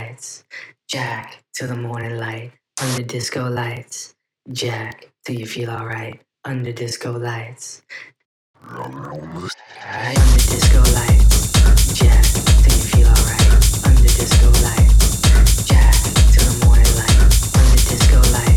Lights. Jack to the morning light under disco lights. Jack till you feel alright under disco lights. Under disco lights. Jack till you feel alright under disco lights. Jack to the morning light under disco lights.